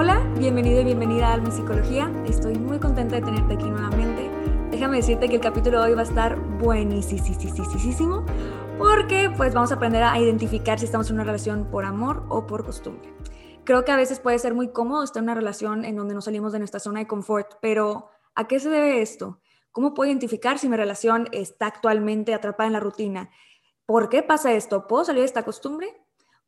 Hola, bienvenido y bienvenida a Alma Psicología. Estoy muy contenta de tenerte aquí nuevamente. Déjame decirte que el capítulo de hoy va a estar buenísimo porque pues vamos a aprender a identificar si estamos en una relación por amor o por costumbre. Creo que a veces puede ser muy cómodo estar en una relación en donde no salimos de nuestra zona de confort, pero ¿a qué se debe esto? ¿Cómo puedo identificar si mi relación está actualmente atrapada en la rutina? ¿Por qué pasa esto? ¿Puedo salir de esta costumbre?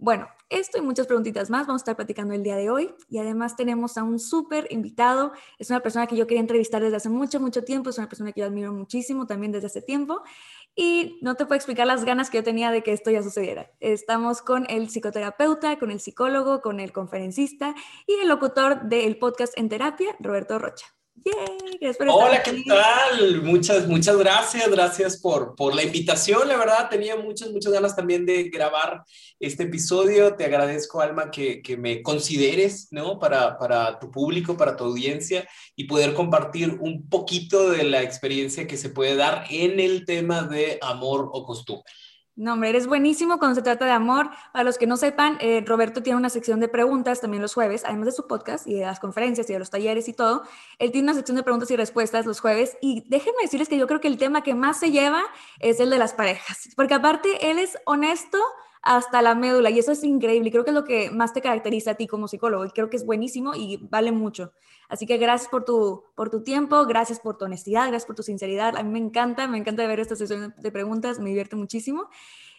Bueno, esto y muchas preguntitas más vamos a estar platicando el día de hoy y además tenemos a un súper invitado. Es una persona que yo quería entrevistar desde hace mucho, mucho tiempo. Es una persona que yo admiro muchísimo también desde hace tiempo y no te puedo explicar las ganas que yo tenía de que esto ya sucediera. Estamos con el psicoterapeuta, con el psicólogo, con el conferencista y el locutor del podcast En Terapia, Roberto Rocha. Hola, ¿qué tal? Muchas, muchas gracias, gracias por, por la invitación. La verdad, tenía muchas, muchas ganas también de grabar este episodio. Te agradezco, Alma, que, que me consideres, ¿no? Para, para tu público, para tu audiencia y poder compartir un poquito de la experiencia que se puede dar en el tema de amor o costumbre. No, hombre, eres buenísimo cuando se trata de amor. Para los que no sepan, eh, Roberto tiene una sección de preguntas también los jueves, además de su podcast y de las conferencias y de los talleres y todo. Él tiene una sección de preguntas y respuestas los jueves. Y déjenme decirles que yo creo que el tema que más se lleva es el de las parejas, porque aparte él es honesto hasta la médula y eso es increíble. Y creo que es lo que más te caracteriza a ti como psicólogo y creo que es buenísimo y vale mucho. Así que gracias por tu, por tu tiempo, gracias por tu honestidad, gracias por tu sinceridad. A mí me encanta, me encanta ver esta sesión de preguntas, me divierte muchísimo.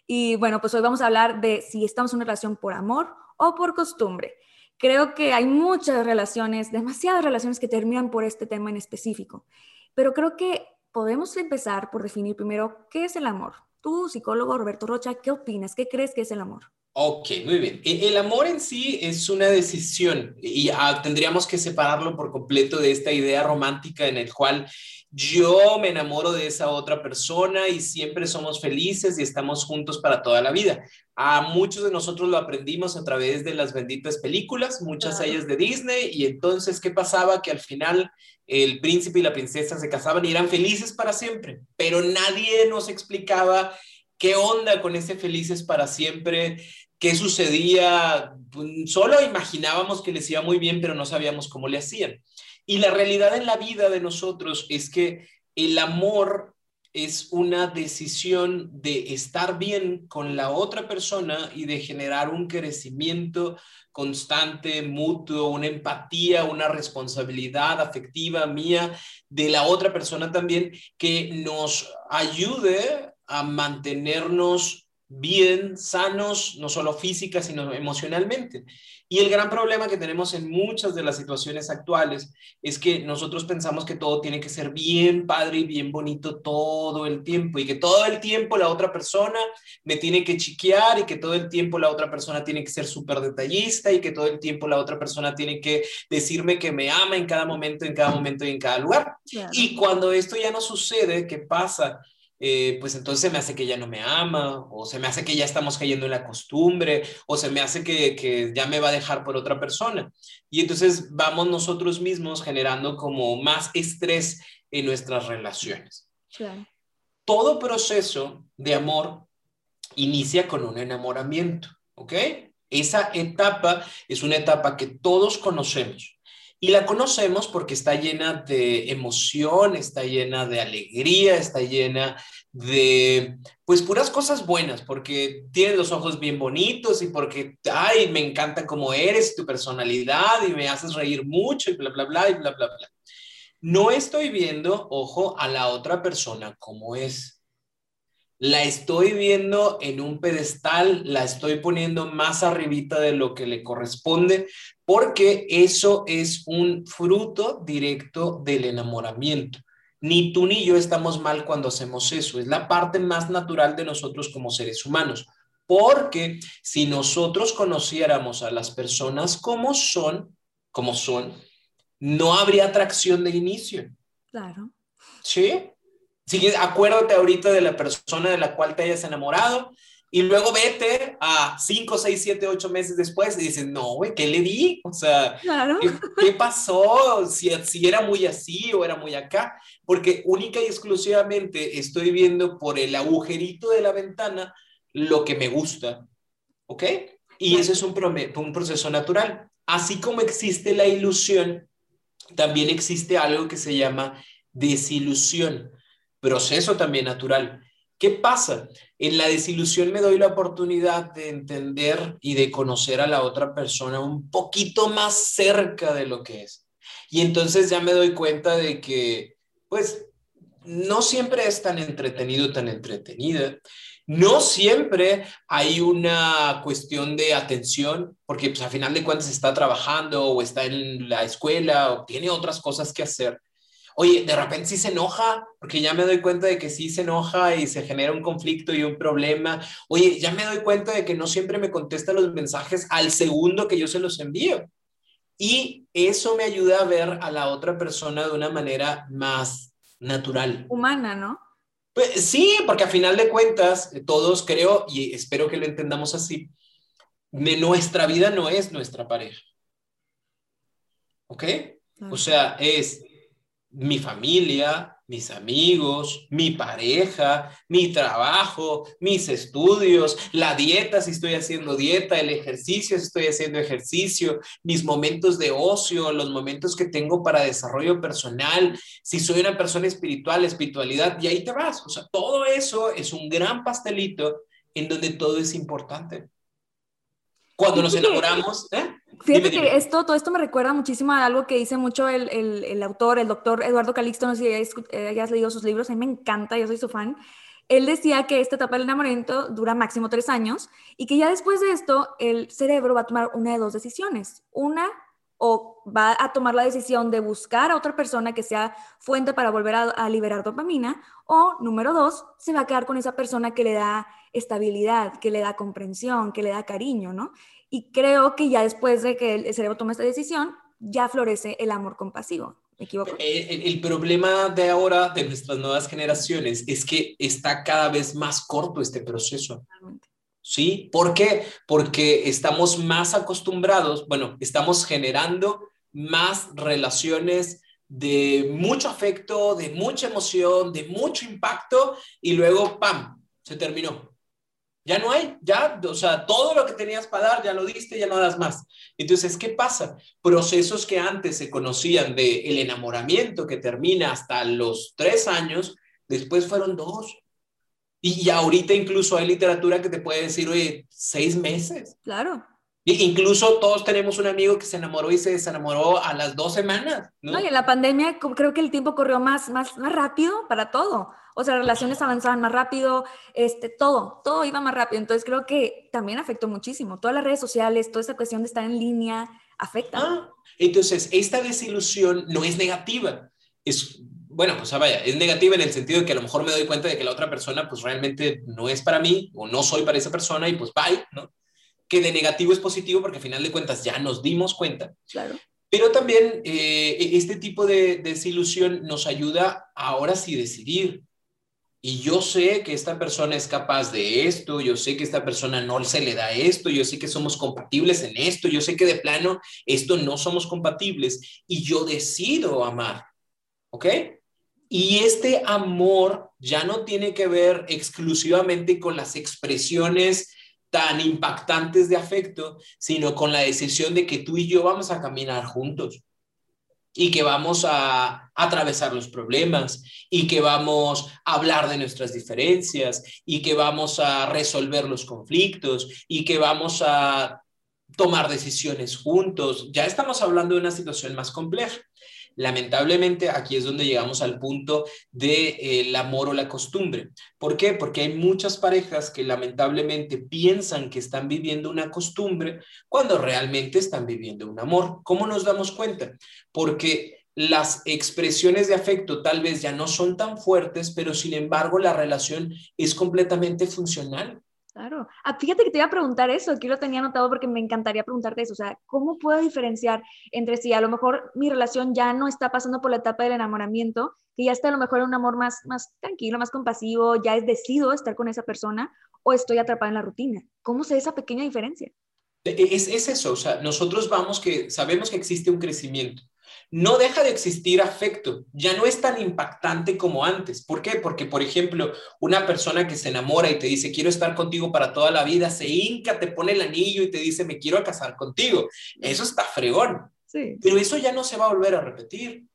Y bueno, pues hoy vamos a hablar de si estamos en una relación por amor o por costumbre. Creo que hay muchas relaciones, demasiadas relaciones que terminan por este tema en específico, pero creo que podemos empezar por definir primero qué es el amor. Tú, psicólogo Roberto Rocha, ¿qué opinas? ¿Qué crees que es el amor? Ok, muy bien. E, el amor en sí es una decisión y ah, tendríamos que separarlo por completo de esta idea romántica en el cual yo me enamoro de esa otra persona y siempre somos felices y estamos juntos para toda la vida. A muchos de nosotros lo aprendimos a través de las benditas películas, muchas de ellas de Disney, y entonces, ¿qué pasaba? Que al final el príncipe y la princesa se casaban y eran felices para siempre, pero nadie nos explicaba qué onda con ese felices para siempre qué sucedía, pues, solo imaginábamos que les iba muy bien, pero no sabíamos cómo le hacían. Y la realidad en la vida de nosotros es que el amor es una decisión de estar bien con la otra persona y de generar un crecimiento constante, mutuo, una empatía, una responsabilidad afectiva mía de la otra persona también que nos ayude a mantenernos bien, sanos, no solo física, sino emocionalmente. Y el gran problema que tenemos en muchas de las situaciones actuales es que nosotros pensamos que todo tiene que ser bien padre y bien bonito todo el tiempo y que todo el tiempo la otra persona me tiene que chiquear y que todo el tiempo la otra persona tiene que ser súper detallista y que todo el tiempo la otra persona tiene que decirme que me ama en cada momento, en cada momento y en cada lugar. Y cuando esto ya no sucede, ¿qué pasa? Eh, pues entonces se me hace que ya no me ama, o se me hace que ya estamos cayendo en la costumbre, o se me hace que, que ya me va a dejar por otra persona. Y entonces vamos nosotros mismos generando como más estrés en nuestras relaciones. Todo proceso de amor inicia con un enamoramiento, ¿ok? Esa etapa es una etapa que todos conocemos. Y la conocemos porque está llena de emoción, está llena de alegría, está llena de, pues, puras cosas buenas, porque tienes los ojos bien bonitos y porque, ay, me encanta cómo eres, tu personalidad y me haces reír mucho y bla, bla, bla, y bla, bla, bla. No estoy viendo, ojo, a la otra persona como es la estoy viendo en un pedestal, la estoy poniendo más arribita de lo que le corresponde, porque eso es un fruto directo del enamoramiento. Ni tú ni yo estamos mal cuando hacemos eso, es la parte más natural de nosotros como seres humanos, porque si nosotros conociéramos a las personas como son, como son, no habría atracción de inicio. Claro. ¿Sí? Acuérdate ahorita de la persona de la cual te hayas enamorado y luego vete a 5, 6, 7, 8 meses después y dices, no, güey, ¿qué le di? O sea, ¿qué, pasó? Si, si era muy así o era muy acá. Porque única y exclusivamente estoy viendo por el agujerito de la ventana lo que me gusta. ¿Ok? Y ese es un, un proceso natural. Así como existe la ilusión, también existe algo que se llama desilusión, proceso también natural. ¿Qué pasa? En la desilusión me doy la oportunidad de entender y de conocer a la otra persona un poquito más cerca de lo que es. Y entonces ya me doy cuenta de que, pues, no siempre es tan entretenido, tan entretenida. No siempre hay una cuestión de atención, porque pues a final de cuentas está trabajando o está en la escuela o tiene otras cosas que hacer. Oye, de repente sí se enoja, porque ya me doy cuenta de que sí se enoja y se genera un conflicto y un problema. Oye, ya me doy cuenta de que no siempre me contesta los mensajes al segundo que yo se los envío. Y eso me ayuda a ver a la otra persona de una manera más natural. Humana, ¿no? Pues sí, porque a final de cuentas, todos creo, y espero que lo entendamos así, de nuestra vida no es nuestra pareja. ¿Ok? O sea, es mi familia, mis amigos, mi pareja, mi trabajo, mis estudios, la dieta si estoy haciendo dieta, el ejercicio si estoy haciendo ejercicio, mis momentos de ocio, los momentos que tengo para desarrollo personal, si soy una persona espiritual, espiritualidad, y ahí te vas. O sea, todo eso es un gran pastelito en donde todo es importante. Cuando nos enamoramos, ¿eh? Fíjate que esto, todo esto me recuerda muchísimo a algo que dice mucho el, el, el autor, el doctor Eduardo Calixto, no sé si eh, hayas, leído sus libros, a mí me encanta, yo soy su fan. Él decía que esta etapa del enamoramiento dura máximo tres años y que ya después de esto el cerebro va a tomar una de dos decisiones. Una, o va a tomar la decisión de buscar a otra persona que sea fuente para volver a, a liberar dopamina, o número dos, se va a quedar con esa persona que le da estabilidad, que le da comprensión, que le da cariño, ¿no? Y creo que ya después de que el cerebro toma esta decisión, ya florece el amor compasivo. ¿Me equivoco? El, problema de ahora, de nuestras nuevas generaciones, es que está cada vez más corto este proceso. ¿Sí? ¿Por qué? Porque estamos más acostumbrados, bueno, estamos generando más relaciones de mucho afecto, de mucha emoción, de mucho impacto y luego, ¡pam!, se terminó. Ya no hay, ya, o sea, todo lo que tenías para dar, ya lo diste, ya no das más. Entonces, ¿qué pasa? Procesos que antes se conocían de el enamoramiento que termina hasta los tres años, después fueron dos. Y, ahorita incluso hay literatura que te puede decir, oye, seis meses. Claro. Y incluso todos tenemos un amigo que se enamoró y se desenamoró a las dos semanas. ¿no? y en la pandemia creo que el tiempo corrió más, más, más rápido para todo. O sea, relaciones avanzaban más rápido, este, todo, todo iba más rápido. Entonces creo que también afectó muchísimo. Todas las redes sociales, toda esa cuestión de estar en línea, afecta. Ah, entonces, esta desilusión no es negativa. Es, bueno, o sea, vaya, es negativa en el sentido de que a lo mejor me doy cuenta de que la otra persona pues realmente no es para mí o no soy para esa persona y pues bye, ¿no? Que de negativo es positivo porque al final de cuentas ya nos dimos cuenta. Claro. Pero también eh, este tipo de desilusión nos ayuda ahora sí decidir y yo sé que esta persona es capaz de esto, yo sé que esta persona no se le da esto, yo sé que somos compatibles en esto, yo sé que de plano esto no somos compatibles y yo decido amar, ¿ok? Y este amor ya no tiene que ver exclusivamente con las expresiones tan impactantes de afecto, sino con la decisión de que tú y yo vamos a caminar juntos y que vamos a atravesar los problemas y que vamos a hablar de nuestras diferencias y que vamos a resolver los conflictos y que vamos a tomar decisiones juntos. Ya estamos hablando de una situación más compleja. Lamentablemente, aquí es donde llegamos al punto del de, eh, amor o la costumbre. ¿Por qué? Porque hay muchas parejas que lamentablemente piensan que están viviendo una costumbre cuando realmente están viviendo un amor. ¿Cómo nos damos cuenta? Porque las expresiones de afecto tal vez ya no son tan fuertes, pero sin embargo la relación es completamente funcional. Claro. Ah, fíjate que te iba a preguntar eso, aquí lo tenía anotado porque me encantaría preguntarte eso, o sea, ¿cómo puedo diferenciar entre si a lo mejor mi relación ya no está pasando por la etapa del enamoramiento, que ya está a lo mejor en un amor más, más tranquilo, más compasivo, ya es decido estar con esa persona o estoy atrapada en la rutina? ¿Cómo se esa pequeña diferencia? E, es, es eso, o sea, nosotros vamos que sabemos que existe un crecimiento, no deja de existir afecto, ya no es tan impactante como antes. ¿Por qué? Porque, por ejemplo, una persona que se enamora y te dice, quiero estar contigo para toda la vida, se hinca, te pone el anillo y te dice, me quiero casar contigo. Eso está fregón. Sí. Pero eso ya no se va a volver a repetir.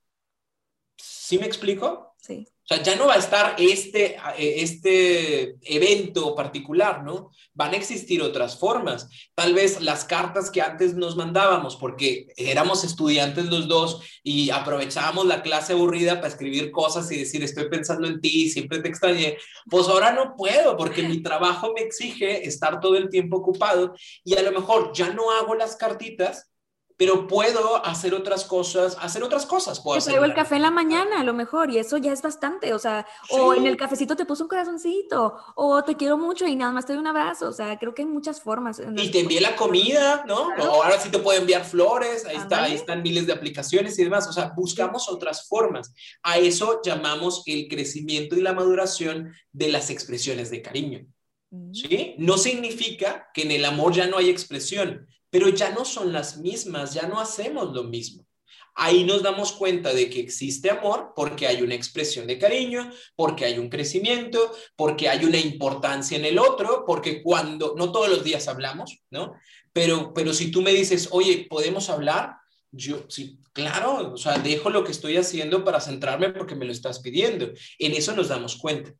¿Sí me explico? Sí. O sea, ya no va a estar este, eh, este evento particular, ¿no? Van a existir otras formas. Tal vez las cartas que antes nos mandábamos, porque éramos estudiantes los dos y aprovechábamos la clase aburrida para escribir cosas y decir, estoy pensando en ti, siempre te extrañé. Pues ahora no puedo porque mi trabajo me exige estar todo el tiempo ocupado y a lo mejor ya no hago las cartitas, pero puedo hacer otras cosas, hacer otras cosas. Puedo te traigo el café en la mañana, a lo mejor, y eso ya es bastante, o sea, o en el cafecito te puso un corazoncito, o te quiero mucho y nada más te doy un abrazo, o sea, creo que hay muchas formas. Y te envié la comida, ¿no? O ahora sí te puedo enviar flores, ahí, está, ahí están miles de aplicaciones y demás, o sea, buscamos otras formas. A eso llamamos el crecimiento y la maduración de las expresiones de cariño. Mm. ¿Sí? No significa que en el amor ya no hay expresión, pero ya no son las mismas, ya no hacemos lo mismo. Ahí nos damos cuenta de que existe amor porque hay una expresión de cariño, porque hay un crecimiento, porque hay una importancia en el otro, porque cuando, no todos los días hablamos, ¿no? Pero, pero si tú me dices, oye, ¿podemos hablar? Yo, sí, claro, o sea, dejo lo que estoy haciendo para centrarme porque me lo estás pidiendo. En eso nos damos cuenta.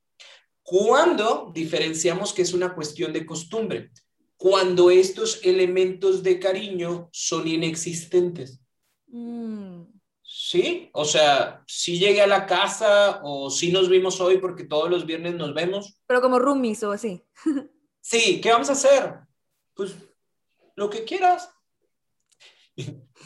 ¿Cuándo diferenciamos que es una cuestión de costumbre? Cuando estos elementos de cariño son inexistentes. Mm. ¿Sí? O sea, si llegué a la casa o si nos vimos hoy porque todos los viernes nos vemos. Pero como roomies o así. sí, ¿qué vamos a hacer? Pues lo que quieras.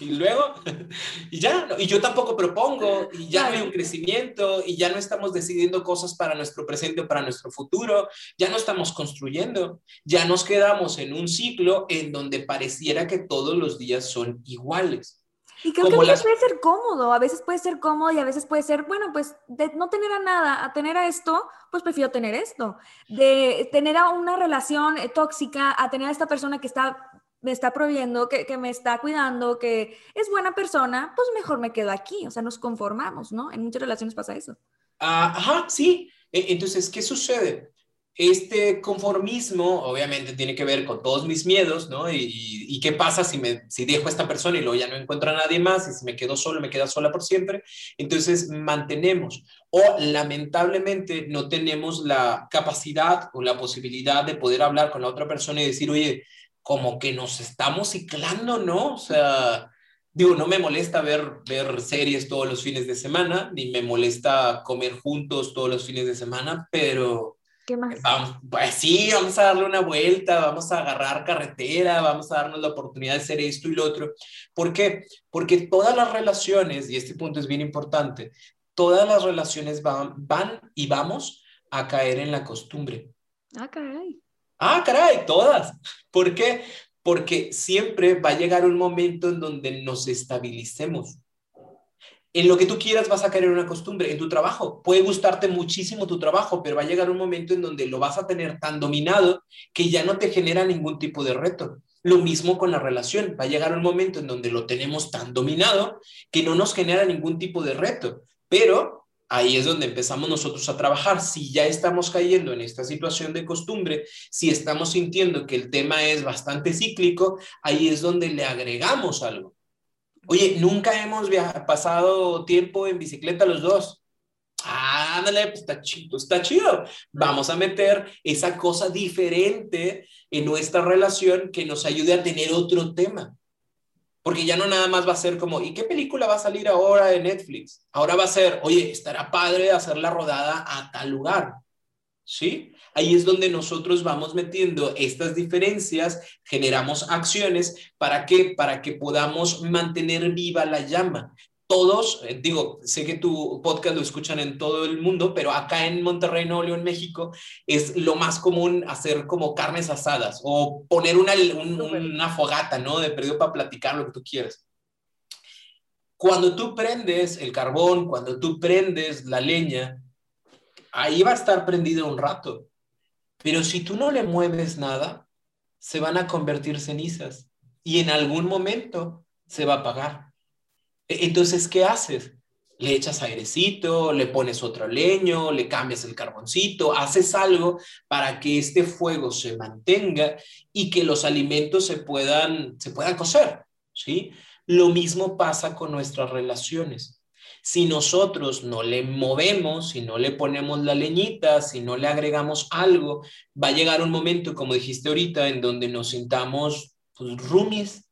Y luego, y ya, y yo tampoco propongo, y ya no hay un crecimiento, y ya no estamos decidiendo cosas para nuestro presente o para nuestro futuro, ya no estamos construyendo, ya nos quedamos en un ciclo en donde pareciera que todos los días son iguales. Y creo que a veces puede ser cómodo, a veces puede ser cómodo y a veces puede ser, bueno, pues de no tener a nada, a tener a esto, pues prefiero tener esto. De tener a una relación eh, tóxica, a tener a esta persona que está me está proviendo, que, que, me está cuidando, que es buena persona, pues mejor me quedo aquí. O sea, nos conformamos, ¿no? En muchas relaciones pasa eso. Ah, ajá, sí. E, entonces, ¿qué sucede? Este conformismo obviamente tiene que ver con todos mis miedos, ¿no? Y, qué pasa si, me, si dejo a esta persona y luego ya no encuentro a nadie más y si me quedo solo, me queda sola por siempre. Entonces mantenemos o lamentablemente no tenemos la capacidad o la posibilidad de poder hablar con la otra persona y decir, oye, como que nos estamos ciclando, ¿no? O sea, digo, no me molesta ver, ver series todos los fines de semana, ni me molesta comer juntos todos los fines de semana, pero... ¿Qué más? pues sí, vamos a darle una vuelta, vamos a agarrar carretera, vamos a darnos la oportunidad de hacer esto y lo otro. ¿Por qué? Porque todas las relaciones, y este punto es bien importante, todas las relaciones van, van y vamos a caer en la costumbre. Ah, caray. Ah, caray, todas. ¿Por qué? Porque siempre va a llegar un momento en donde nos estabilicemos. En lo que tú quieras vas a caer en una costumbre, en tu trabajo. Puede gustarte muchísimo tu trabajo, pero va a llegar un momento en donde lo vas a tener tan dominado que ya no te genera ningún tipo de reto. Lo mismo con la relación. Va a llegar un momento en donde lo tenemos tan dominado que no nos genera ningún tipo de reto. Pero ahí es donde empezamos nosotros a trabajar. Si ya estamos cayendo en esta situación de costumbre, si estamos sintiendo que el tema es bastante cíclico, ahí es donde le agregamos algo. Oye, nunca hemos pasado tiempo en bicicleta los dos. ándale, pues está chido, está chido. Vamos a meter esa cosa diferente en nuestra relación que nos ayude a tener otro tema. Porque ya no nada más va a ser como, ¿y qué película va a salir ahora de Netflix? Ahora va a ser, oye, estará padre hacer la rodada a tal lugar. ¿Sí? Ahí es donde nosotros vamos metiendo estas diferencias, generamos acciones para que para que podamos mantener viva la llama todos, eh, digo, sé que tu podcast lo escuchan en todo el mundo, pero acá en Monterrey, Nuevo León, México, es lo más común hacer como carnes asadas o poner una, una fogata, ¿no? De perdido para platicar lo que tú quieras. Cuando tú prendes el carbón, cuando tú prendes la leña, ahí va a estar prendido un rato. Pero si tú no le mueves nada, se van a convertir cenizas y en algún momento se va a apagar. E, entonces, ¿qué haces? Le echas airecito, le pones otro leño, le cambias el carboncito, haces algo para que este fuego se mantenga y que los alimentos se puedan, se puedan cocer, ¿sí? Lo mismo pasa con nuestras relaciones. Si nosotros no le movemos, si no le ponemos la leñita, si no le agregamos algo, va a llegar un momento, como dijiste ahorita, en donde nos sintamos pues, roomies,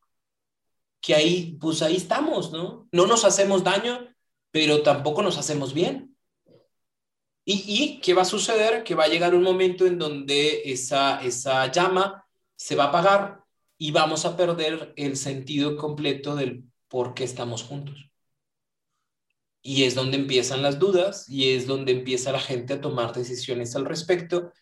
que ahí, pues ahí estamos, ¿no? No nos hacemos daño, pero tampoco nos hacemos bien. ¿Y, y qué va a suceder? Que va a llegar un momento en donde esa, esa llama se va a apagar y vamos a perder el sentido completo del por qué estamos juntos. Y es donde empiezan las dudas y es donde empieza la gente a tomar decisiones al respecto.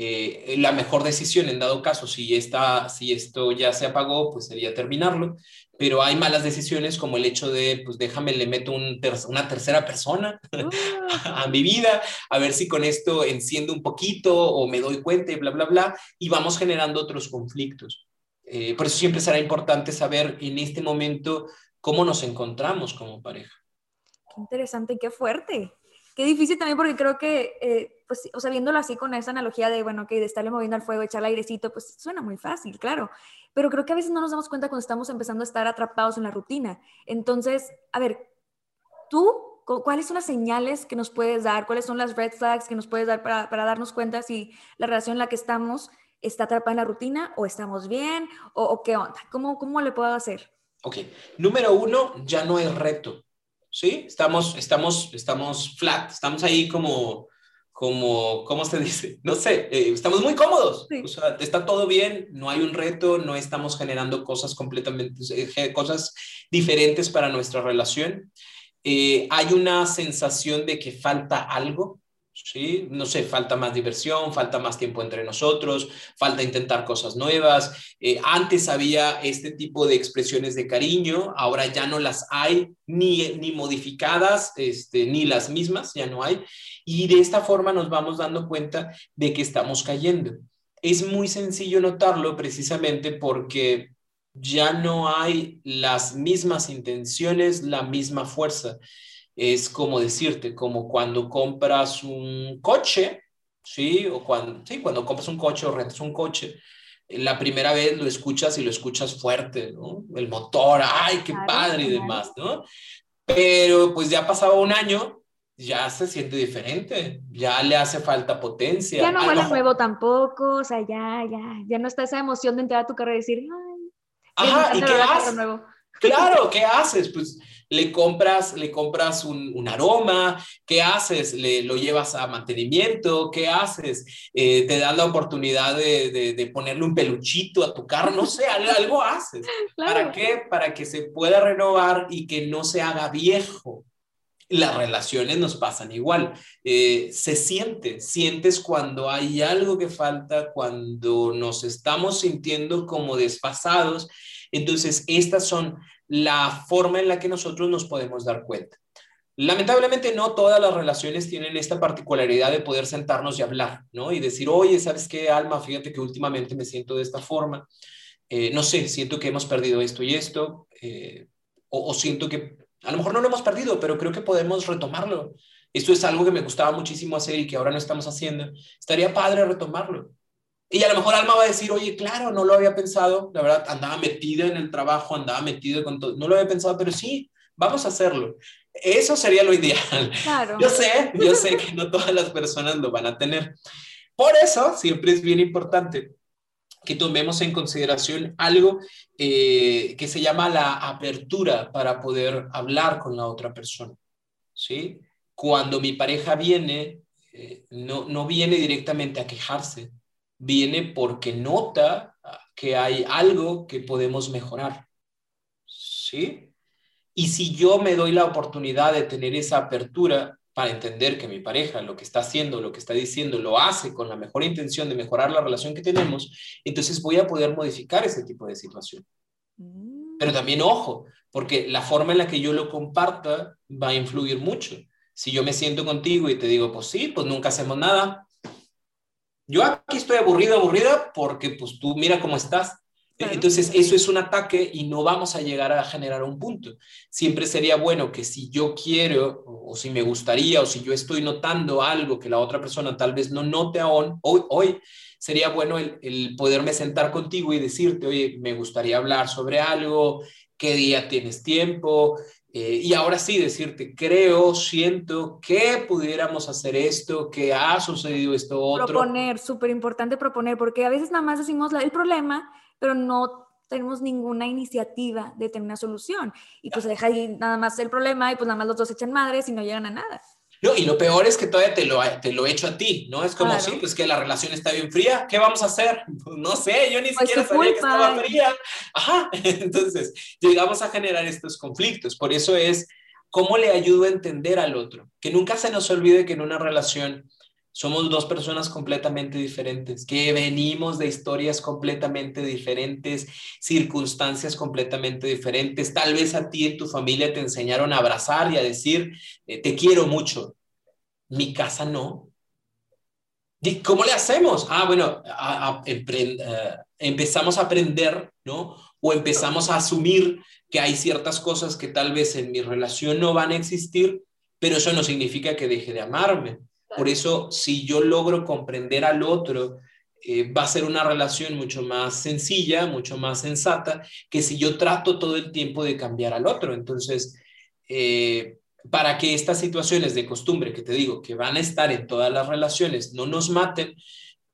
Eh, la mejor decisión en dado caso, si, esta, si esto ya se apagó, pues sería terminarlo pero hay malas decisiones como el hecho de, pues déjame, le meto una tercera persona ah. a mi vida, a ver si con esto enciendo un poquito o me doy cuenta y bla, bla, bla, y vamos generando otros conflictos. Eh, por eso siempre será importante saber en este momento cómo nos encontramos como pareja. Qué interesante qué fuerte. Qué difícil también porque creo que, eh, pues, o sea, viéndolo así con esa analogía de, bueno, que de estarle moviendo al fuego, echarle airecito, pues suena muy fácil, claro pero creo que a veces no nos damos cuenta cuando estamos empezando a estar atrapados en la rutina. Entonces, a ver, tú, ¿cuáles son las señales que nos puedes dar? ¿Cuáles son las red flags que nos puedes dar para, para darnos cuenta si la relación en la que estamos está atrapada en la rutina o estamos bien o, o qué onda? ¿Cómo, ¿Cómo le puedo hacer? Ok, número uno, ya no hay reto, ¿sí? Estamos, estamos, estamos flat, estamos ahí como como, ¿cómo se dice? No sé, eh, estamos muy cómodos, o sea, está todo bien, no hay un reto, no estamos generando cosas completamente, eh, cosas diferentes para nuestra relación. Eh, hay una sensación de que falta algo, ¿sí? No sé, falta más diversión, falta más tiempo entre nosotros, falta intentar cosas nuevas. Eh, antes había este tipo de expresiones de cariño, ahora ya no las hay, ni, ni modificadas, este, ni las mismas, ya no hay. Y de esta forma nos vamos dando cuenta de que estamos cayendo. Es muy sencillo notarlo precisamente porque ya no hay las mismas intenciones, la misma fuerza es como decirte, como cuando compras un coche, ¿sí? O cuando, sí, cuando compras un coche o rentas un coche, la primera vez lo escuchas y lo escuchas fuerte, ¿no? El motor, ay, qué padre y demás, ¿no? Pero pues ya pasaba un año, ya se siente diferente, ya le hace falta potencia. Ya no huele nuevo tampoco, o sea, ya, ya, ya no está esa emoción de entrar a tu carrera y decir, ay, Ajá, ¿y qué haces? Claro, ¿qué haces? Pues le compras, le compras un, aroma, ¿qué haces? Le, lo llevas a mantenimiento, ¿qué haces? Eh, te dan la oportunidad de, ponerle un peluchito a tu carro, no sé, algo, haces. ¿Para qué? Para que se pueda renovar y que no se haga viejo. Las relaciones nos pasan igual. Eh, se siente, sientes cuando hay algo que falta, cuando nos estamos sintiendo como desfasados. Entonces, estas son la forma en la que nosotros nos podemos dar cuenta. Lamentablemente no todas las relaciones tienen esta particularidad de poder sentarnos y hablar, ¿no? Y decir, oye, ¿sabes qué, Alma? Fíjate que últimamente me siento de esta forma. Eh, no sé, siento que hemos perdido esto y esto, eh, o, o, siento que a lo mejor no lo hemos perdido, pero creo que podemos retomarlo. Esto es algo que me gustaba muchísimo hacer y que ahora no estamos haciendo. Estaría padre retomarlo. Y a lo mejor Alma va a decir, oye, claro, no lo había pensado, la verdad, andaba metida en el trabajo, andaba metido con todo, no lo había pensado, pero sí, vamos a hacerlo. Eso sería lo ideal. Claro. Yo sé, yo sé que no todas las personas lo van a tener. Por eso, siempre es bien importante que tomemos en consideración algo eh, que se llama la apertura para poder hablar con la otra persona. ¿sí? Cuando mi pareja viene, eh, no, no viene directamente a quejarse, viene porque nota que hay algo que podemos mejorar. ¿Sí? Y si yo me doy la oportunidad de tener esa apertura para entender que mi pareja lo que está haciendo, lo que está diciendo, lo hace con la mejor intención de mejorar la relación que tenemos, entonces voy a poder modificar ese tipo de situación. Mm. Pero también ojo, porque la forma en la que yo lo comparta va a influir mucho. Si yo me siento contigo y te digo, pues sí, pues nunca hacemos nada, yo aquí estoy aburrido, aburrida, porque pues tú mira cómo estás. Entonces, eso es un ataque y no vamos a llegar a generar un punto. Siempre sería bueno que si yo quiero o, si me gustaría o si yo estoy notando algo que la otra persona tal vez no note aún, hoy, hoy sería bueno el, el poderme sentar contigo y decirte, oye, me gustaría hablar sobre algo, qué día tienes tiempo, eh, y ahora sí, decirte, creo, siento que pudiéramos hacer esto, que ha sucedido esto otro. Proponer, súper importante proponer, porque a veces nada más decimos el problema, pero no tenemos ninguna iniciativa de tener una solución. Y pues deja ahí nada más el problema y pues nada más los dos echan madres y no llegan a nada. No, y lo peor es que todavía te lo, te lo he hecho a ti, ¿no? Es como, sí, pues que la relación está bien fría, ¿qué vamos a hacer? no sé, yo ni pues siquiera sabía que estaba fría. Ajá, entonces llegamos a generar estos conflictos. Por eso es, ¿cómo le ayudo a entender al otro? Que nunca se nos olvide que en una relación somos dos personas completamente diferentes, que venimos de historias completamente diferentes, circunstancias completamente diferentes. Tal vez a ti en tu familia te enseñaron a abrazar y a decir, eh, te quiero mucho. Mi casa no. ¿Cómo le hacemos? Ah, bueno, eh, empezamos a aprender, ¿no? O empezamos a asumir que hay ciertas cosas que tal vez en mi relación no van a existir, pero eso no significa que deje de amarme por eso, si yo logro comprender al otro, eh, va a ser una relación mucho más sencilla, mucho más sensata, que si yo trato todo el tiempo de cambiar al otro. Entonces, eh, para que estas situaciones de costumbre que te digo, que van a estar en todas las relaciones, no nos maten,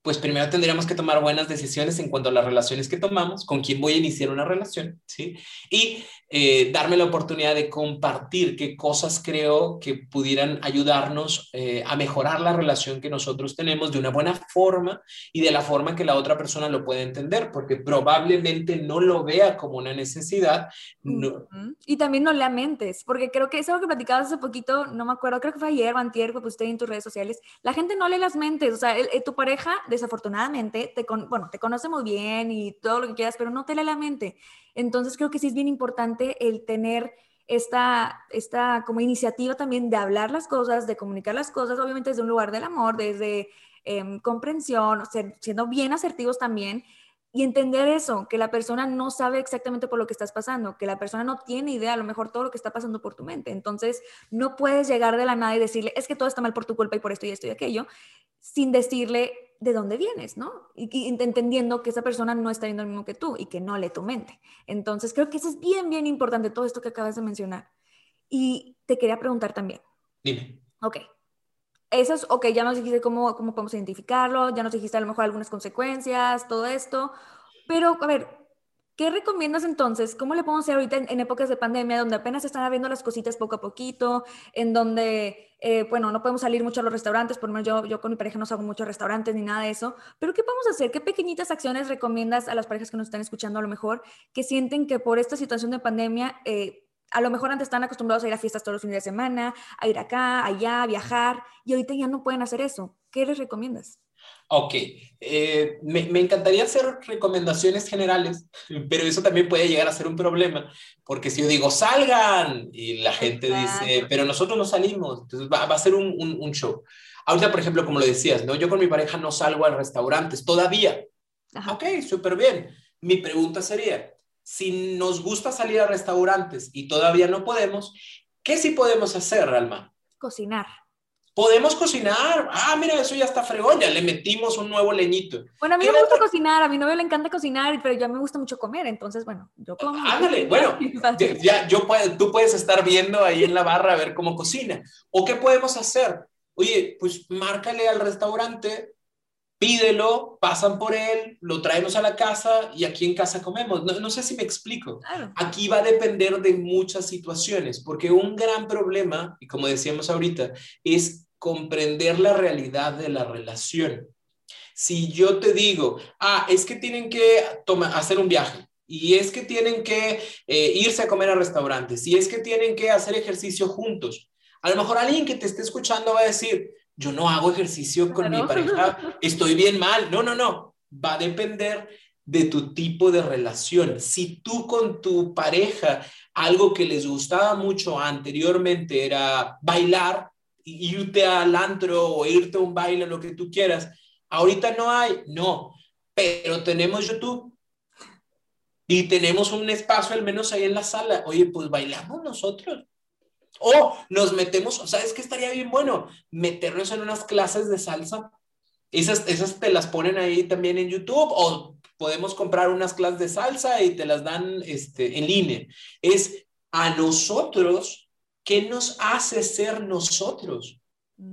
pues primero tendríamos que tomar buenas decisiones en cuanto a las relaciones que tomamos, con quién voy a iniciar una relación, ¿sí? Y eh, darme la oportunidad de compartir qué cosas creo que pudieran ayudarnos eh, a mejorar la relación que nosotros tenemos de una buena forma y de la forma que la otra persona lo puede entender, porque probablemente no lo vea como una necesidad. Y también no le mentes, porque creo que es algo que platicabas hace poquito, no me acuerdo, creo que fue ayer o antier, pues usted en tus redes sociales, la gente no lee las mentes, o sea, tu pareja desafortunadamente te, bueno, te conoce muy bien y todo lo que quieras, pero no te lee la mente. Entonces creo que sí es bien importante el tener esta, esta como iniciativa también de hablar las cosas, de comunicar las cosas, obviamente desde un lugar del amor, desde em, comprensión, siendo bien asertivos también y entender eso, que la persona no sabe exactamente por lo que estás pasando, que la persona no tiene idea a lo mejor todo lo que está pasando por tu mente. Entonces, no puedes llegar de la nada y decirle, es que todo está mal por tu culpa y por esto y esto y aquello, sin decirle de dónde vienes, ¿no? Y, entendiendo que esa persona no está viendo lo mismo que tú y que no lee tu mente. Entonces, creo que eso es bien, bien importante, todo esto que acabas de mencionar. Y te quería preguntar también. Dime. Ok, eso es, ok, ya nos dijiste cómo, cómo podemos identificarlo, ya nos dijiste a lo mejor algunas consecuencias, todo esto, pero a ver, ¿qué recomiendas entonces? ¿Cómo le podemos hacer ahorita en, épocas de pandemia donde apenas se están abriendo las cositas poco a poquito, en donde, eh, bueno, no podemos salir mucho a los restaurantes, por lo menos yo, yo con mi pareja no salgo mucho a restaurantes ni nada de eso, pero ¿qué podemos hacer? ¿Qué pequeñitas acciones recomiendas a las parejas que nos están escuchando a lo mejor que sienten que por esta situación de pandemia... Eh, a lo mejor antes estaban acostumbrados a ir a fiestas todos los fines de semana, a ir acá, allá, a viajar, y ahorita ya no pueden hacer eso. ¿Qué les recomiendas? Ok, eh, me, me, encantaría hacer recomendaciones generales, pero eso también puede llegar a ser un problema, porque si yo digo salgan y la gente dice, pero nosotros no salimos, entonces va, va a ser un, un, un, show. Ahorita, por ejemplo, como lo decías, ¿no? yo con mi pareja no salgo a restaurantes todavía. Ajá. Ok, súper bien. Mi pregunta sería, si nos gusta salir a restaurantes y todavía no podemos, ¿qué sí podemos hacer, Alma? Cocinar. Podemos cocinar. Ah, mira, eso ya está fregón, ya le metimos un nuevo leñito. Bueno, a mí me gusta cocinar, a mi novio le encanta cocinar, pero yo me gusta mucho comer, entonces, bueno, yo como. Ándale, bueno, ya, yo tú puedes estar viendo ahí en la barra a ver cómo cocina. ¿O qué podemos hacer? Oye, pues márcale al restaurante pídelo, pasan por él, lo traemos a la casa y aquí en casa comemos. No, sé si me explico. Aquí va a depender de muchas situaciones, porque un gran problema, y como decíamos ahorita, es comprender la realidad de la relación. Si yo te digo, ah, es que tienen que hacer un viaje, y es que tienen que eh, irse a comer a restaurantes, y es que tienen que hacer ejercicio juntos, a lo mejor alguien que te esté escuchando va a decir, yo no hago ejercicio con mi pareja, estoy bien mal. No, no, no. Va a depender de tu tipo de relación. Si tú con tu pareja, algo que les gustaba mucho anteriormente era bailar, irte al antro o irte a un baile, lo que tú quieras, ahorita no hay, no, pero tenemos YouTube. y tenemos un espacio al menos ahí en la sala. Oye, pues bailamos nosotros. O nos metemos, ¿sabes qué estaría bien bueno? Meternos en unas clases de salsa. Esas, esas te las ponen ahí también en YouTube o podemos comprar unas clases de salsa y te las dan este, en línea. Es a nosotros, ¿qué nos hace ser nosotros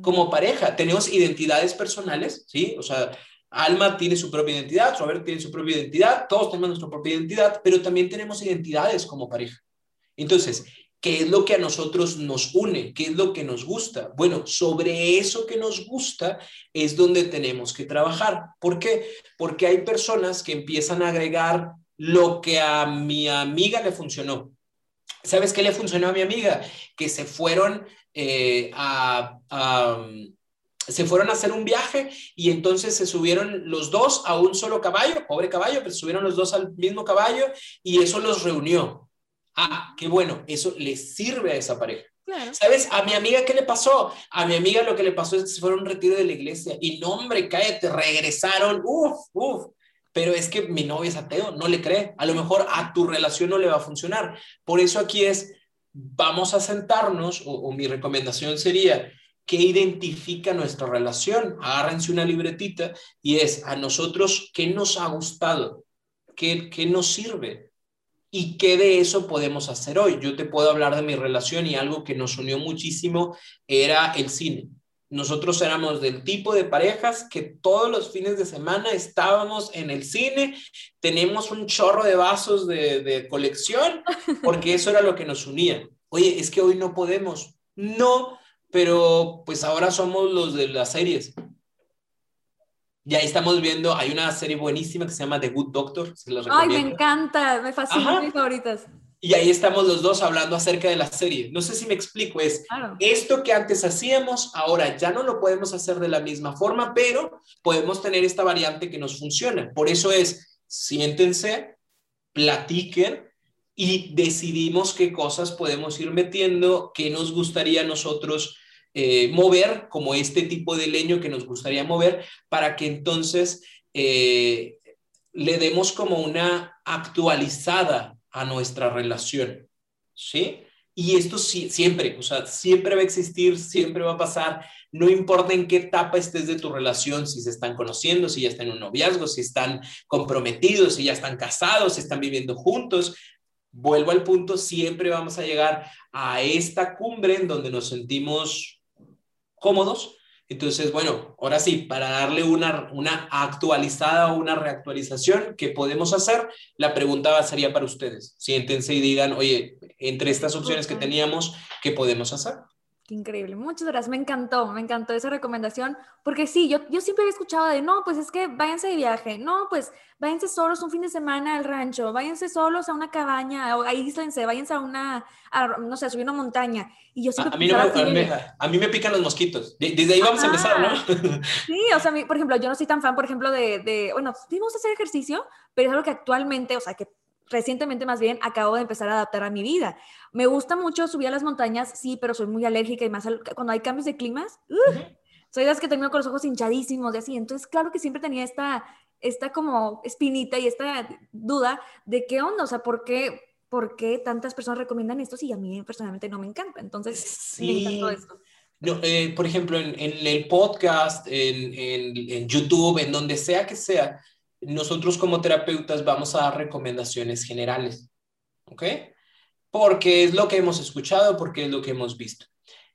como mm. pareja? Tenemos identidades personales, ¿sí? O sea, Alma tiene su propia identidad, Robert tiene su propia identidad, todos tenemos nuestra propia identidad, pero también tenemos identidades como pareja. Entonces, ¿qué es lo que a nosotros nos une? ¿Qué es lo que nos gusta? Bueno, sobre eso que nos gusta es donde tenemos que trabajar. ¿Por qué? Porque hay personas que empiezan a agregar lo que a mi amiga le funcionó. ¿Sabes qué le funcionó a mi amiga? Que se fueron eh, a se fueron a hacer un viaje y entonces se subieron los dos a un solo caballo, pobre caballo, pero subieron los dos al mismo caballo y eso los reunió. Ah, qué bueno, eso le sirve a esa pareja. ¿Sabes? A mi amiga, ¿qué le pasó? A mi amiga lo que le pasó es que se fueron a un retiro de la iglesia y no, hombre, cállate, regresaron, uf, uf. Pero es que mi novia es ateo, no le cree. A lo mejor a tu relación no le va a funcionar. Por eso aquí es, vamos a sentarnos, o, o mi recomendación sería, ¿Qué identifica nuestra relación? Agárrense una libretita y es a nosotros qué nos ha gustado, qué, qué nos sirve y qué de eso podemos hacer hoy. Yo te puedo hablar de mi relación y algo que nos unió muchísimo era el cine. Nosotros éramos del tipo de parejas que todos los fines de semana estábamos en el cine, tenemos un chorro de vasos de, de colección, porque eso era lo que nos unía. Oye, es que hoy no podemos. No, pero pues ahora somos los de las series. Y ahí estamos viendo, hay una serie buenísima que se llama The Good Doctor. Ay, me encanta, me fascina, mis favoritas. Y ahí estamos los dos hablando acerca de la serie. No sé si me explico, es esto que antes hacíamos, ahora ya no lo podemos hacer de la misma forma, pero podemos tener esta variante que nos funciona. Por eso es, siéntense, platiquen y decidimos qué cosas podemos ir metiendo, qué nos gustaría a nosotros eh, mover, como este tipo de leño que nos gustaría mover, para que entonces eh, le demos como una actualizada a nuestra relación, ¿sí? Y esto sí, siempre, o sea, siempre va a existir, siempre va a pasar, no importa en qué etapa estés de tu relación, si se están conociendo, si ya están en un noviazgo, si están comprometidos, si ya están casados, si están viviendo juntos, vuelvo al punto, siempre vamos a llegar a esta cumbre en donde nos sentimos cómodos. Entonces, bueno, ahora sí, para darle una, una actualizada o una reactualización que podemos hacer, la pregunta sería para ustedes. Siéntense y digan, oye, entre estas opciones que teníamos, ¿qué podemos hacer? Increíble. Muchas gracias. Me encantó, me encantó esa recomendación, porque sí, yo, yo siempre había escuchado de, no, pues es que váyanse de viaje, no, pues váyanse solos un fin de semana al rancho, váyanse solos a una cabaña, o aíslense, váyanse a una, no sé, a subir una montaña. Y yo siempre a, mí no me, a, mí me, pican los mosquitos. Desde ahí vamos a empezar, ¿no? sí, o sea, por ejemplo, yo no soy tan fan, por ejemplo, de, de bueno, sí a hacer ejercicio, pero es algo que actualmente, o sea, que recientemente más bien acabo de empezar a adaptar a mi vida. Me gusta mucho subir a las montañas, sí, pero soy muy alérgica y más cuando hay cambios de climas, soy de las que tengo con los ojos hinchadísimos y así. Entonces, claro que siempre tenía esta, esta como espinita y esta duda de qué onda, o sea, ¿por qué, por qué tantas personas recomiendan esto si a mí personalmente no me encanta? Entonces, sí. esto. No, eh, por ejemplo, en, el podcast, en, en, YouTube, en donde sea que sea, nosotros como terapeutas vamos a dar recomendaciones generales, ¿ok? Porque es lo que hemos escuchado, porque es lo que hemos visto.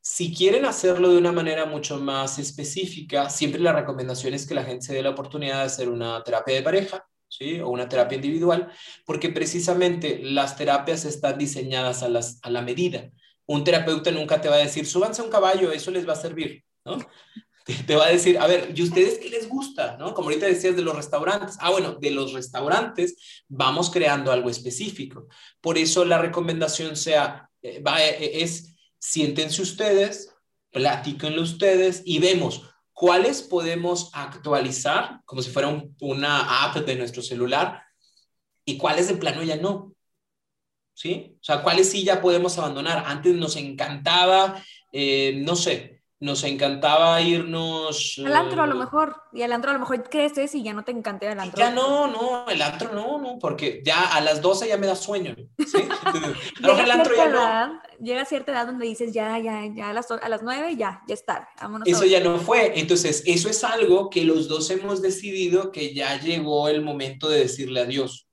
Si quieren hacerlo de una manera mucho más específica, siempre la recomendación es que la gente se dé la oportunidad de hacer una terapia de pareja, ¿sí? O una terapia individual, porque precisamente las terapias están diseñadas a, las, a la medida. Un terapeuta nunca te va a decir, súbanse a un caballo, eso les va a servir, ¿no? Te, va a decir, a ver, ¿y ustedes qué les gusta? ¿No? Como ahorita decías de los restaurantes. Ah, bueno, de los restaurantes vamos creando algo específico. Por eso la recomendación sea, eh, va, eh, es, siéntense ustedes, platíquenlo ustedes y vemos cuáles podemos actualizar, como si fuera una app de nuestro celular, y cuáles de plano ya no. ¿Sí? O sea, cuáles sí ya podemos abandonar. Antes nos encantaba, eh, no sé, nos encantaba irnos... Al antro a lo eh, mejor, y al antro a lo mejor creces y ya no te encanta el antro. Ya no, no, el antro no, no, porque ya a las 12 ya me da sueño, ¿sí? llega, el antro ya no. llega a cierta edad donde dices, ya, ya, ya a las, a las 9 ya, ya está, vámonos. Eso ya no fue, entonces eso es algo que los dos hemos decidido que ya llegó el momento de decirle adiós.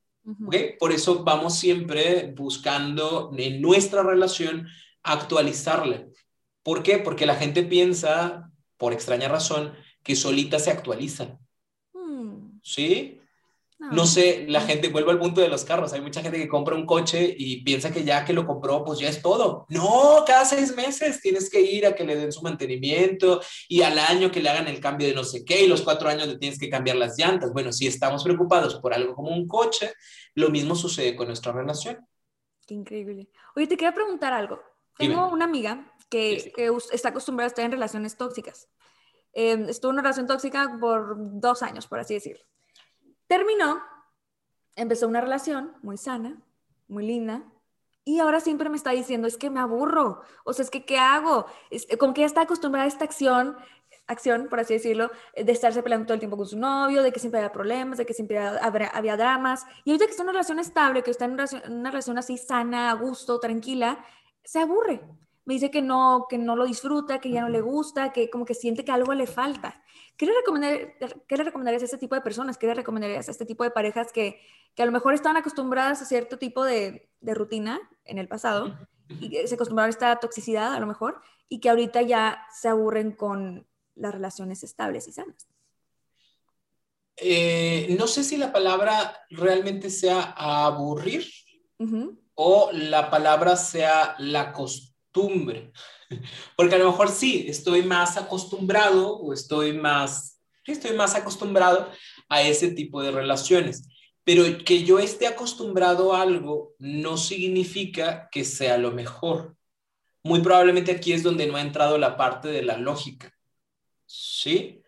¿okay? Por eso vamos siempre buscando en nuestra relación actualizarle ¿Por qué? Porque la gente piensa, por extraña razón, que solita se actualiza. Hmm. ¿Sí? No. sé, la gente vuelve al punto de los carros. Hay mucha gente que compra un coche y piensa que ya que lo compró, pues ya es todo. No, cada seis meses tienes que ir a que le den su mantenimiento y al año que le hagan el cambio de no sé qué y los cuatro años le tienes que cambiar las llantas. Bueno, si estamos preocupados por algo como un coche, lo mismo sucede con nuestra relación. Qué increíble. Oye, te quería preguntar algo. Tengo una amiga que, está acostumbrada a estar en relaciones tóxicas. Eh, estuvo en una relación tóxica por dos años, por así decirlo. Terminó, empezó una relación muy sana, muy linda, y ahora siempre me está diciendo, es que me aburro, o sea, es que, ¿qué hago? Es, como que ya está acostumbrada a esta acción, acción, por así decirlo, de estarse peleando todo el tiempo con su novio, de que siempre había problemas, de que siempre había, había dramas. Y ahorita que está en una relación estable, que está en una relación, una relación así sana, a gusto, tranquila, se aburre me dice que no, que no lo disfruta, que ya no le gusta, que como que siente que algo le falta. ¿Qué le, recomendar, qué le recomendarías a este tipo de personas? ¿Qué le recomendarías a este tipo de parejas que, que a lo mejor estaban acostumbradas a cierto tipo de, de rutina en el pasado y se acostumbraron a esta toxicidad a lo mejor y que ahorita ya se aburren con las relaciones estables y sanas? Eh, no sé si la palabra realmente sea aburrir o la palabra sea la costumbre porque a lo mejor sí, estoy más acostumbrado o estoy más, estoy más acostumbrado a ese tipo de relaciones. Pero que yo esté acostumbrado a algo no significa que sea lo mejor. Muy probablemente aquí es donde no ha entrado la parte de la lógica. ¿Sí?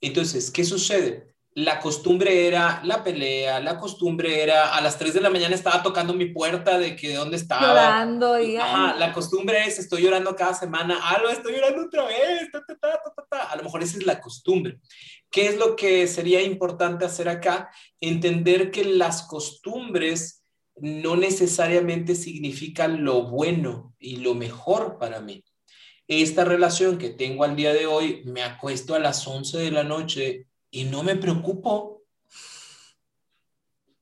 Entonces, ¿qué sucede? La costumbre era la pelea, la costumbre era a las 3 de la mañana estaba tocando mi puerta de que de dónde estaba. Llorando y... Ajá, la costumbre es estoy llorando cada semana, ah, lo estoy llorando otra vez, a lo mejor esa es la costumbre. ¿Qué es lo que sería importante hacer acá? Entender que las costumbres no necesariamente significan lo bueno y lo mejor para mí. Esta relación que tengo al día de hoy, me acuesto a las 11 de la noche y no me preocupo.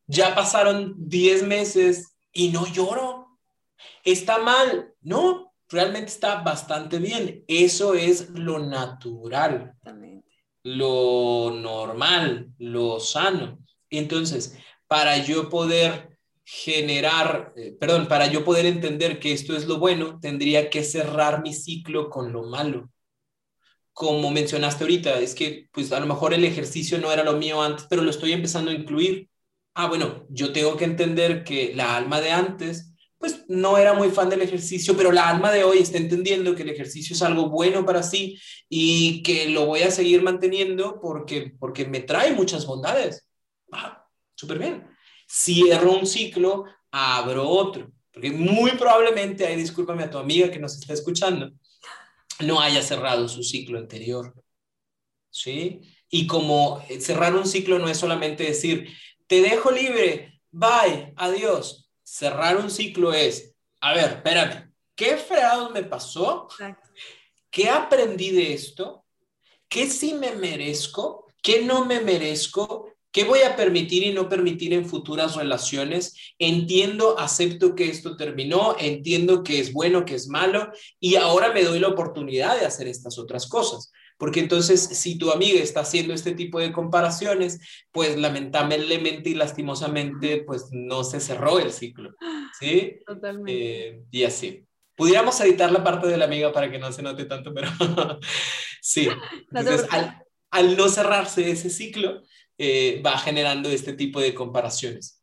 Ya pasaron 10 meses y no lloro. ¿Está mal? No, realmente está bastante bien. Eso es lo natural, lo normal, lo sano. Entonces, para yo poder generar, eh, perdón, para yo poder entender que esto es lo bueno, tendría que cerrar mi ciclo con lo malo como mencionaste ahorita, es que pues a lo mejor el ejercicio no era lo mío antes, pero lo estoy empezando a incluir. Ah, bueno, yo tengo que entender que la alma de antes, pues no era muy fan del ejercicio, pero la alma de hoy está entendiendo que el ejercicio es algo bueno para sí y que lo voy a seguir manteniendo porque, porque me trae muchas bondades. Ah, súper bien. Cierro un ciclo, abro otro. Porque muy probablemente, ahí discúlpame a tu amiga que nos está escuchando, no haya cerrado su ciclo anterior. ¿Sí? Y como eh, cerrar un ciclo no es solamente decir, te dejo libre, bye, adiós. Cerrar un ciclo es, a ver, espérame, ¿qué fregado me pasó? ¿Qué aprendí de esto? ¿Qué sí me merezco? ¿Qué no me merezco? ¿Qué voy a permitir y no permitir en futuras relaciones? Entiendo, acepto que esto terminó, entiendo que es bueno, que es malo y ahora me doy la oportunidad de hacer estas otras cosas. Porque entonces, si tu amiga está haciendo este tipo de comparaciones, pues lamentablemente y lastimosamente, pues no se cerró el ciclo. ¿Sí? Totalmente. Eh, y así. Pudiéramos editar la parte de la amiga para que no se note tanto, pero sí. Entonces, al, al no cerrarse ese ciclo, eh, va generando este tipo de comparaciones.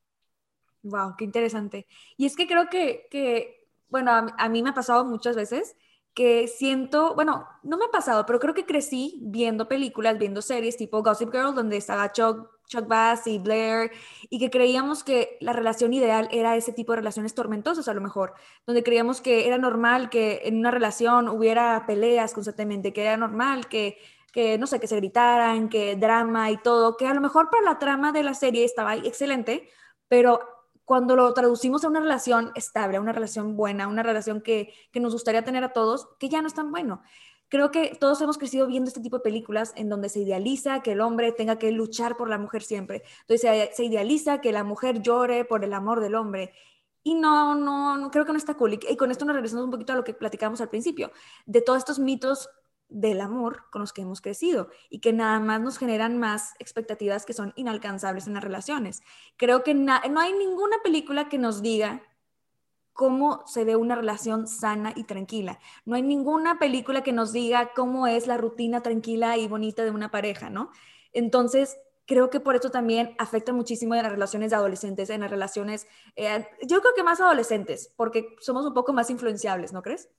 Wow, qué interesante. Y es que creo que, que bueno, a, mí me ha pasado muchas veces que siento, bueno, no me ha pasado, pero creo que crecí viendo películas, viendo series tipo Gossip Girl, donde estaba Chuck, Chuck Bass y Blair, y que creíamos que la relación ideal era ese tipo de relaciones tormentosas a lo mejor, donde creíamos que era normal que en una relación hubiera peleas constantemente, que era normal que, que no sé, que se gritaran, que drama y todo, que a lo mejor para la trama de la serie estaba excelente, pero cuando lo traducimos a una relación estable, a una relación buena, una relación que, nos gustaría tener a todos, que ya no es tan bueno. Creo que todos hemos crecido viendo este tipo de películas en donde se idealiza que el hombre tenga que luchar por la mujer siempre. Entonces se, idealiza que la mujer llore por el amor del hombre. Y no, no, no creo que no está cool. Y con esto nos regresamos un poquito a lo que platicábamos al principio, de todos estos mitos del amor con los que hemos crecido y que nada más nos generan más expectativas que son inalcanzables en las relaciones. Creo que no hay ninguna película que nos diga cómo se ve una relación sana y tranquila. No hay ninguna película que nos diga cómo es la rutina tranquila y bonita de una pareja, ¿no? Entonces, creo que por eso también afecta muchísimo en las relaciones de adolescentes, en las relaciones, eh, yo creo que más adolescentes, porque somos un poco más influenciables, ¿no crees?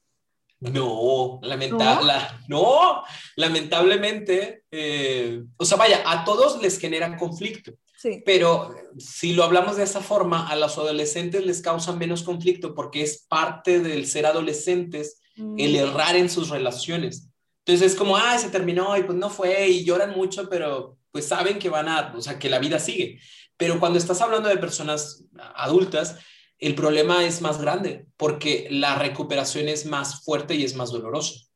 No, lamentable, ¿No? lamentablemente, eh, o sea, vaya, a todos les generan conflicto. Sí. Pero si lo hablamos de esa forma, a los adolescentes les causa menos conflicto porque es parte del ser adolescentes el mm. errar en sus relaciones. Entonces es como, ah, se terminó y pues no fue y lloran mucho, pero pues saben que van a, o sea, que la vida sigue. Pero cuando estás hablando de personas adultas, el problema es más grande porque la recuperación es más fuerte y es más doloroso.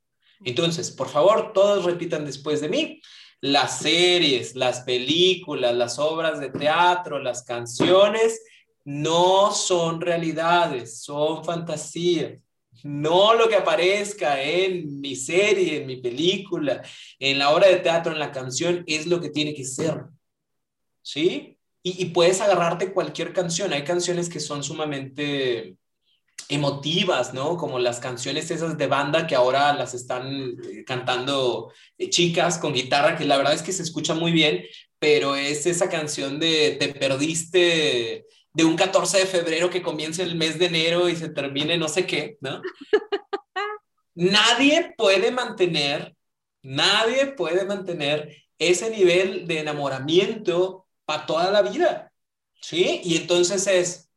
Entonces, por favor, todos repitan después de mí. Las series, las películas, las obras de teatro, las canciones no son realidades, son fantasías. No lo que aparezca en mi serie, en mi película, en la obra de teatro, en la canción, es lo que tiene que ser. ¿Sí? Y, puedes agarrarte cualquier canción. Hay canciones que son sumamente emotivas, ¿no? Como las canciones esas de banda que ahora las están eh, cantando eh, chicas con guitarra, que la verdad es que se escucha muy bien, pero es esa canción de te perdiste de un 14 de febrero que comienza el mes de enero y se termine no sé qué, ¿no? nadie puede mantener, nadie puede mantener ese nivel de enamoramiento para toda la vida. ¿Sí? Y entonces es,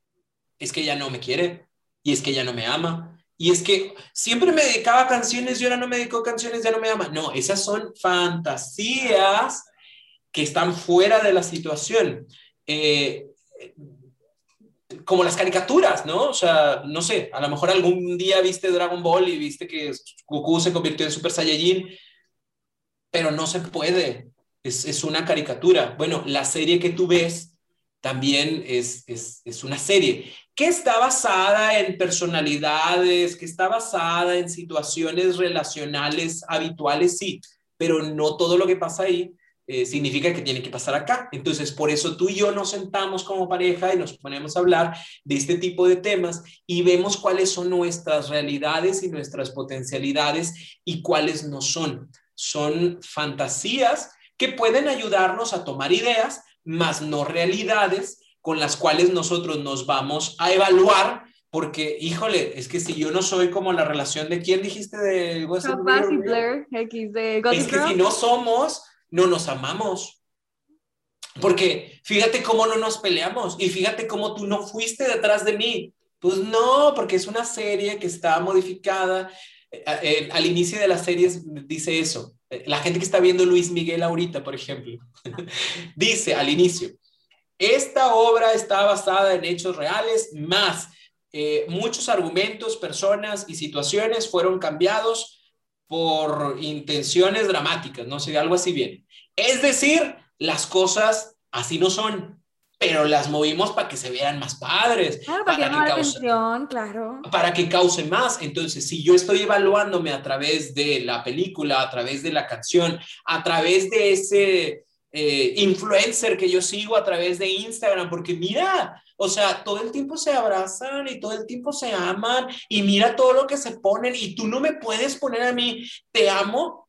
es que ya no me quiere, y es que ya no me ama, y es que siempre me dedicaba a canciones y ahora no me dedico a canciones, ya no me ama. No, esas son fantasías que están fuera de la situación. Eh, como las caricaturas, ¿no? O sea, no sé, a lo mejor algún día viste Dragon Ball y viste que Goku se convirtió en Super Saiyajin, pero no se puede es, una caricatura. Bueno, la serie que tú ves también es, es, una serie que está basada en personalidades, que está basada en situaciones relacionales habituales, sí, pero no todo lo que pasa ahí eh, significa que tiene que pasar acá. Entonces, por eso tú y yo nos sentamos como pareja y nos ponemos a hablar de este tipo de temas y vemos cuáles son nuestras realidades y nuestras potencialidades y cuáles no son. Son fantasías que pueden ayudarnos a tomar ideas, más no realidades con las cuales nosotros nos vamos a evaluar, porque, híjole, es que si yo no soy como la relación de quién dijiste de Blair, X de Es que si no somos, no nos amamos. Porque fíjate cómo no nos peleamos y fíjate cómo tú no fuiste detrás de mí. Pues no, porque es una serie que está modificada. Eh, eh, al inicio de la serie dice eso la gente que está viendo Luis Miguel ahorita, por ejemplo, dice al inicio, esta obra está basada en hechos reales, más eh, muchos argumentos, personas y situaciones fueron cambiados por intenciones dramáticas, no sé, algo así bien. Es decir, las cosas así no son pero las movimos para que se vean más padres. Claro, para, que, cause, atención, claro. Para que cause más. Entonces, si yo estoy evaluándome a través de la película, a través de la canción, a través de ese eh, influencer que yo sigo a través de Instagram, porque mira, o sea, todo el tiempo se abrazan y todo el tiempo se aman y mira todo lo que se ponen y tú no me puedes poner a mí, te amo.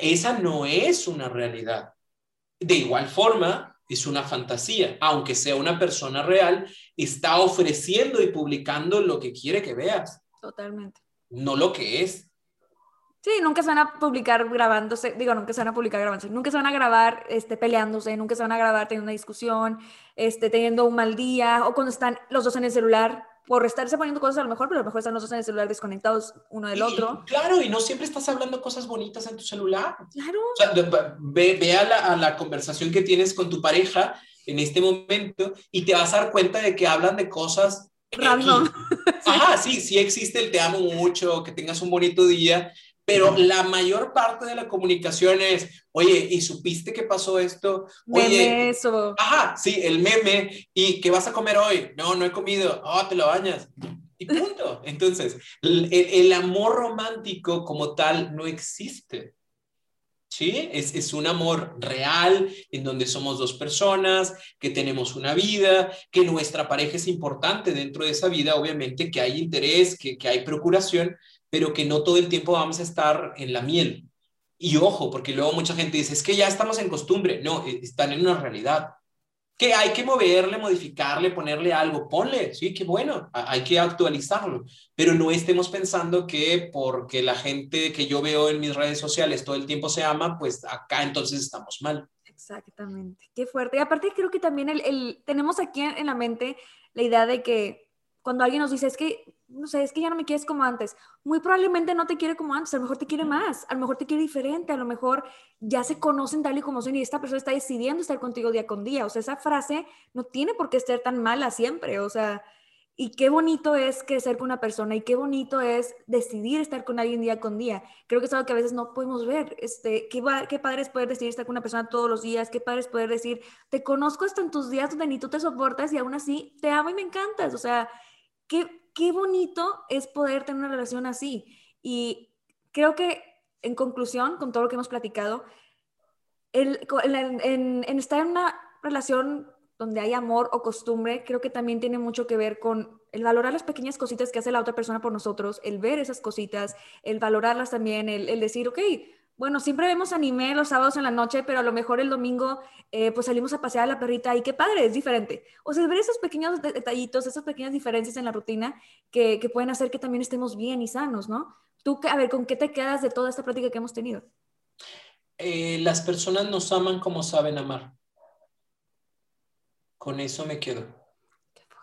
Esa no es una realidad. De igual forma, es una fantasía, aunque sea una persona real, está ofreciendo y publicando lo que quiere que veas. Totalmente. No lo que es. Sí, nunca se van a publicar grabándose, digo, nunca se van a publicar grabándose, nunca se van a grabar este, peleándose, nunca se van a grabar teniendo una discusión, este, teniendo un mal día, o cuando están los dos en el celular, por estarse poniendo cosas a lo mejor, pero a lo mejor están los dos en el celular desconectados uno del otro. claro, y no siempre estás hablando cosas bonitas en tu celular. Claro. O sea, ve, ve a, la, a la conversación que tienes con tu pareja en este momento y te vas a dar cuenta de que hablan de cosas Random. Ajá, sí, sí existe el te amo mucho, que tengas un bonito día, pero la mayor parte de la comunicación es, oye, ¿y supiste que pasó esto? Oye, eso. Ajá, sí, el meme. ¿Y qué vas a comer hoy? No, no he comido. Oh, te lo bañas. Y punto. Entonces, el, el amor romántico como tal no existe. ¿Sí? Es, es, un amor real en donde somos dos personas, que tenemos una vida, que nuestra pareja es importante dentro de esa vida, obviamente que hay interés, que, que hay procuración, pero que no todo el tiempo vamos a estar en la miel. Y ojo, porque luego mucha gente dice, es que ya estamos en costumbre. No, e, están en una realidad. Que hay que moverle, modificarle, ponerle algo, ponle, sí, qué bueno, hay que actualizarlo, pero no estemos pensando que porque la gente que yo veo en mis redes sociales todo el tiempo se ama, pues acá entonces estamos mal. Exactamente, qué fuerte. Y aparte creo que también el, tenemos aquí en la mente la idea de que cuando alguien nos dice, es que no sé, es que ya no me quieres como antes. Muy probablemente no te quiere como antes, a lo mejor te quiere más, a lo mejor te quiere diferente, a lo mejor ya se conocen tal y como son y esta persona está decidiendo estar contigo día con día. O sea, esa frase no tiene por qué ser tan mala siempre. O sea, y qué bonito es crecer con una persona y qué bonito es decidir estar con alguien día con día. Creo que es algo que a veces no podemos ver. Este, qué, qué padre es poder decidir estar con una persona todos los días, qué padre es poder decir, te conozco hasta en tus días donde ni tú te soportas y aún así te amo y me encantas. O sea, qué, qué bonito es poder tener una relación así. Y creo que, en conclusión, con todo lo que hemos platicado, el, en, estar en una relación donde hay amor o costumbre, creo que también tiene mucho que ver con el valorar las pequeñas cositas que hace la otra persona por nosotros, el ver esas cositas, el valorarlas también, el, el decir, ok, bueno, siempre vemos anime los sábados en la noche, pero a lo mejor el domingo eh, pues salimos a pasear a la perrita y qué padre, es diferente. O sea, ver esos pequeños detallitos, esas pequeñas diferencias en la rutina que, que, pueden hacer que también estemos bien y sanos, ¿no? Tú, a ver, ¿con qué te quedas de toda esta práctica que hemos tenido? Eh, las personas nos aman como saben amar. Con eso me quedo.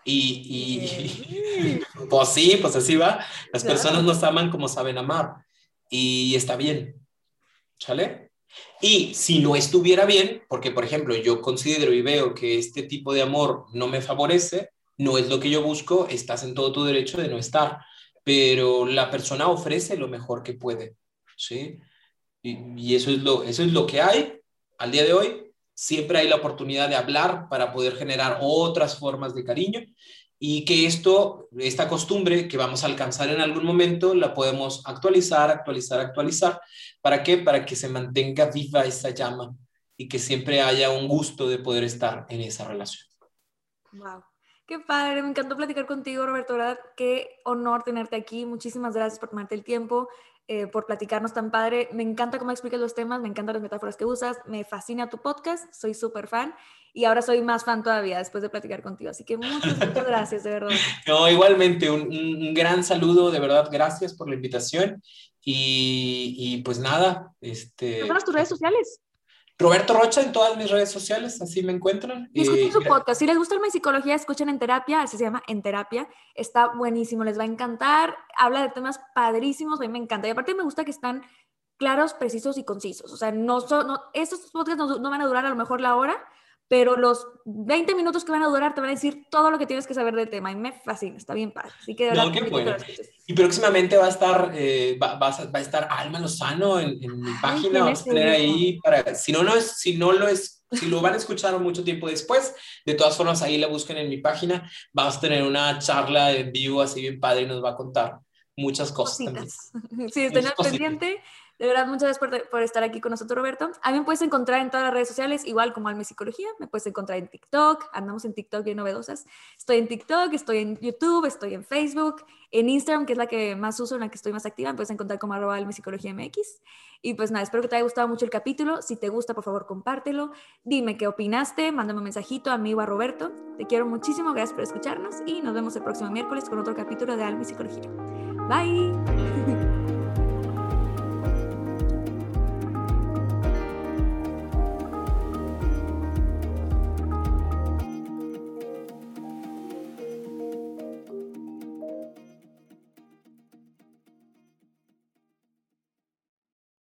Y, y pues sí, pues así va. Las personas nos aman como saben amar. Y está bien ¿Sale? Y si no estuviera bien, porque por ejemplo yo considero y veo que este tipo de amor no me favorece, no es lo que yo busco, estás en todo tu derecho de no estar, pero la persona ofrece lo mejor que puede, ¿sí? Y, eso, es lo, eso es lo que hay al día de hoy. Siempre hay la oportunidad de hablar para poder generar otras formas de cariño y que esto, esta costumbre que vamos a alcanzar en algún momento, la podemos actualizar, actualizar, actualizar. ¿Para qué? Para que se mantenga viva esa llama y que siempre haya un gusto de poder estar en esa relación. Wow. Qué padre, me encantó platicar contigo, Roberto. ¿verdad? Qué honor tenerte aquí. Muchísimas gracias por tomarte el tiempo. Eh, por platicarnos tan padre. Me encanta cómo explicas los temas, me encantan las metáforas que usas, me fascina tu podcast, soy súper fan y ahora soy más fan todavía después de platicar contigo. Así que muchas, muchas gracias, de verdad. No, igualmente, un, un, gran saludo, de verdad, gracias por la invitación y, y pues nada. Este, ¿Cuáles tus redes sociales? Roberto Rocha en todas mis redes sociales, así me encuentran. Y escuchen eh, su podcast. Si les gusta el psicología, escuchen En Terapia, así se llama En Terapia. Está buenísimo, les va a encantar. Habla de temas padrísimos, a mí me encanta. Y aparte me gusta que están claros, precisos y concisos. O sea, no son, no, estos podcasts no, no van a durar a lo mejor la hora, pero los 20 minutos que van a durar te van a decir todo lo que tienes que saber del tema y me fascina, está bien padre. Así que de verdad, no, bueno. Y próximamente va a estar, eh, va, va, a, va, a, estar Alma Lozano en, en mi página, vamos a tener ahí para, si no, no es, si no lo es, si lo van a escuchar mucho tiempo después, de todas formas ahí la busquen en mi página, vamos a tener una charla en vivo así bien padre y nos va a contar muchas cosas. También. Sí, estén al pendiente. De verdad, muchas gracias por, por, estar aquí con nosotros, Roberto. A mí me puedes encontrar en todas las redes sociales, igual como Alme Psicología. Me puedes encontrar en TikTok. Andamos en TikTok y novedosas. Estoy en TikTok, estoy en YouTube, estoy en Facebook, en Instagram, que es la que más uso, en la que estoy más activa. Me puedes encontrar como arroba Alme Psicología MX. Y pues nada, espero que te haya gustado mucho el capítulo. Si te gusta, por favor, compártelo. Dime qué opinaste. Mándame un mensajito a mí o a Roberto. Te quiero muchísimo. Gracias por escucharnos. Y nos vemos el próximo miércoles con otro capítulo de Alme Psicología. Bye.